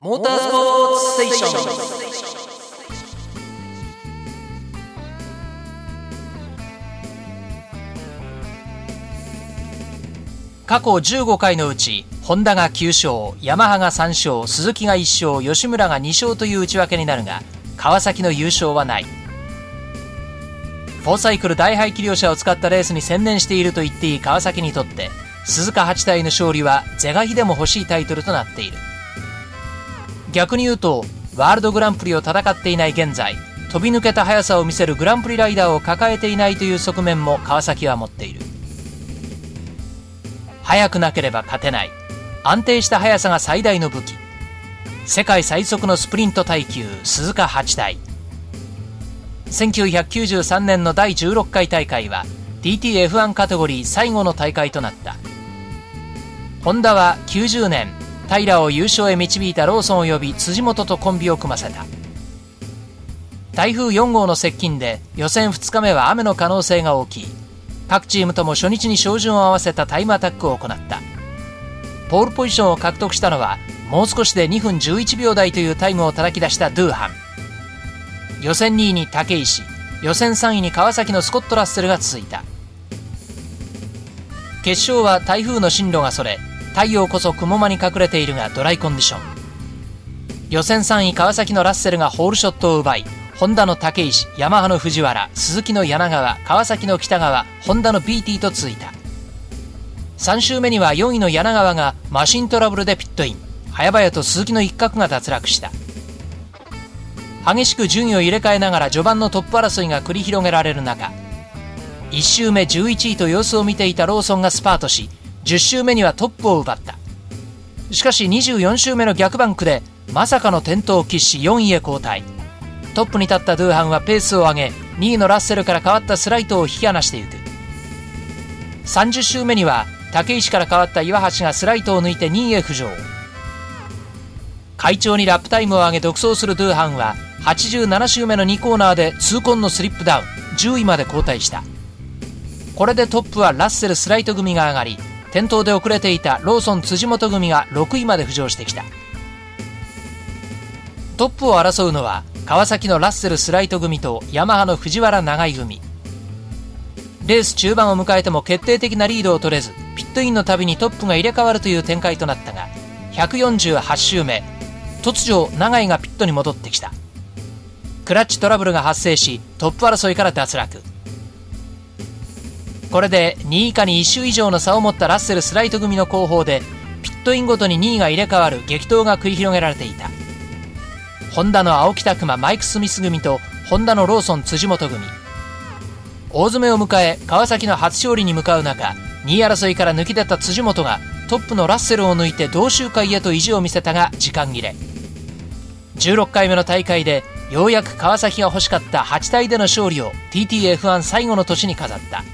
モータースポーツステーション。過去15回のうちホンダが9勝ヤマハが3勝鈴木が1勝吉村が2勝という内訳になるが川崎の優勝はない。フォーサイクル大排気量車を使ったレースに専念していると言っていい川崎にとって鈴鹿8体の勝利は是が非でも欲しいタイトルとなっている。逆に言うとワールドグランプリを戦っていない現在飛び抜けた速さを見せるグランプリライダーを抱えていないという側面も川崎は持っている。速くなければ勝てない。安定した速さが最大の武器。世界最速のスプリント耐久鈴鹿8体1993年の第16回大会は TTF1 カテゴリー最後の大会となった。ホンダは90年平を優勝へ導いたローソンを呼び辻元とコンビを組ませた。台風4号の接近で予選2日目は雨の可能性が大きい。各チームとも初日に照準を合わせたタイムアタックを行った。ポールポジションを獲得したのはもう少しで2分11秒台というタイムを叩き出したドゥーハン。予選2位に武石。予選3位に川崎のスコット・ラッセルが続いた。決勝は台風の進路がそれ太陽こそ雲間に隠れているがドライコンディション。予選3位川崎のラッセルがホールショットを奪いホンダの武石ヤマハの藤原鈴木の柳川川崎の北川ホンダの BT と続いた。3周目には4位の柳川がマシントラブルでピットイン。早々と鈴木の一角が脱落した。激しく順位を入れ替えながら序盤のトップ争いが繰り広げられる中1周目11位と様子を見ていたローソンがスパートし10周目にはトップを奪った。しかし24周目の逆バンクでまさかの転倒を喫し4位へ後退トップに立ったドゥーハンはペースを上げ2位のラッセルから変わったスライトを引き離していく。30周目には竹石から変わった岩橋がスライトを抜いて2位へ浮上。快調にラップタイムを上げ独走するドゥーハンは87周目の2コーナーで痛恨のスリップダウン。10位まで後退した。これでトップはラッセルスライト組が上がり転倒で遅れていたローソン辻元組が6位まで浮上してきた。トップを争うのは川崎のラッセルスライト組とヤマハの藤原長井組。レース中盤を迎えても決定的なリードを取れずピットインのたびにトップが入れ替わるという展開となったが148周目突如長井がピットに戻ってきた。クラッチトラブルが発生しトップ争いから脱落。これで2位以下に1周以上の差を持ったラッセルスライト組の後方でピットインごとに2位が入れ替わる激闘が繰り広げられていた。ホンダの青木拓磨マイク・スミス組とホンダのローソン辻元組。大詰めを迎え川崎の初勝利に向かう中2位争いから抜き出た辻元がトップのラッセルを抜いて同州会へと意地を見せたが時間切れ。16回目の大会でようやく川崎が欲しかった8体での勝利を TTF1 最後の年に飾った。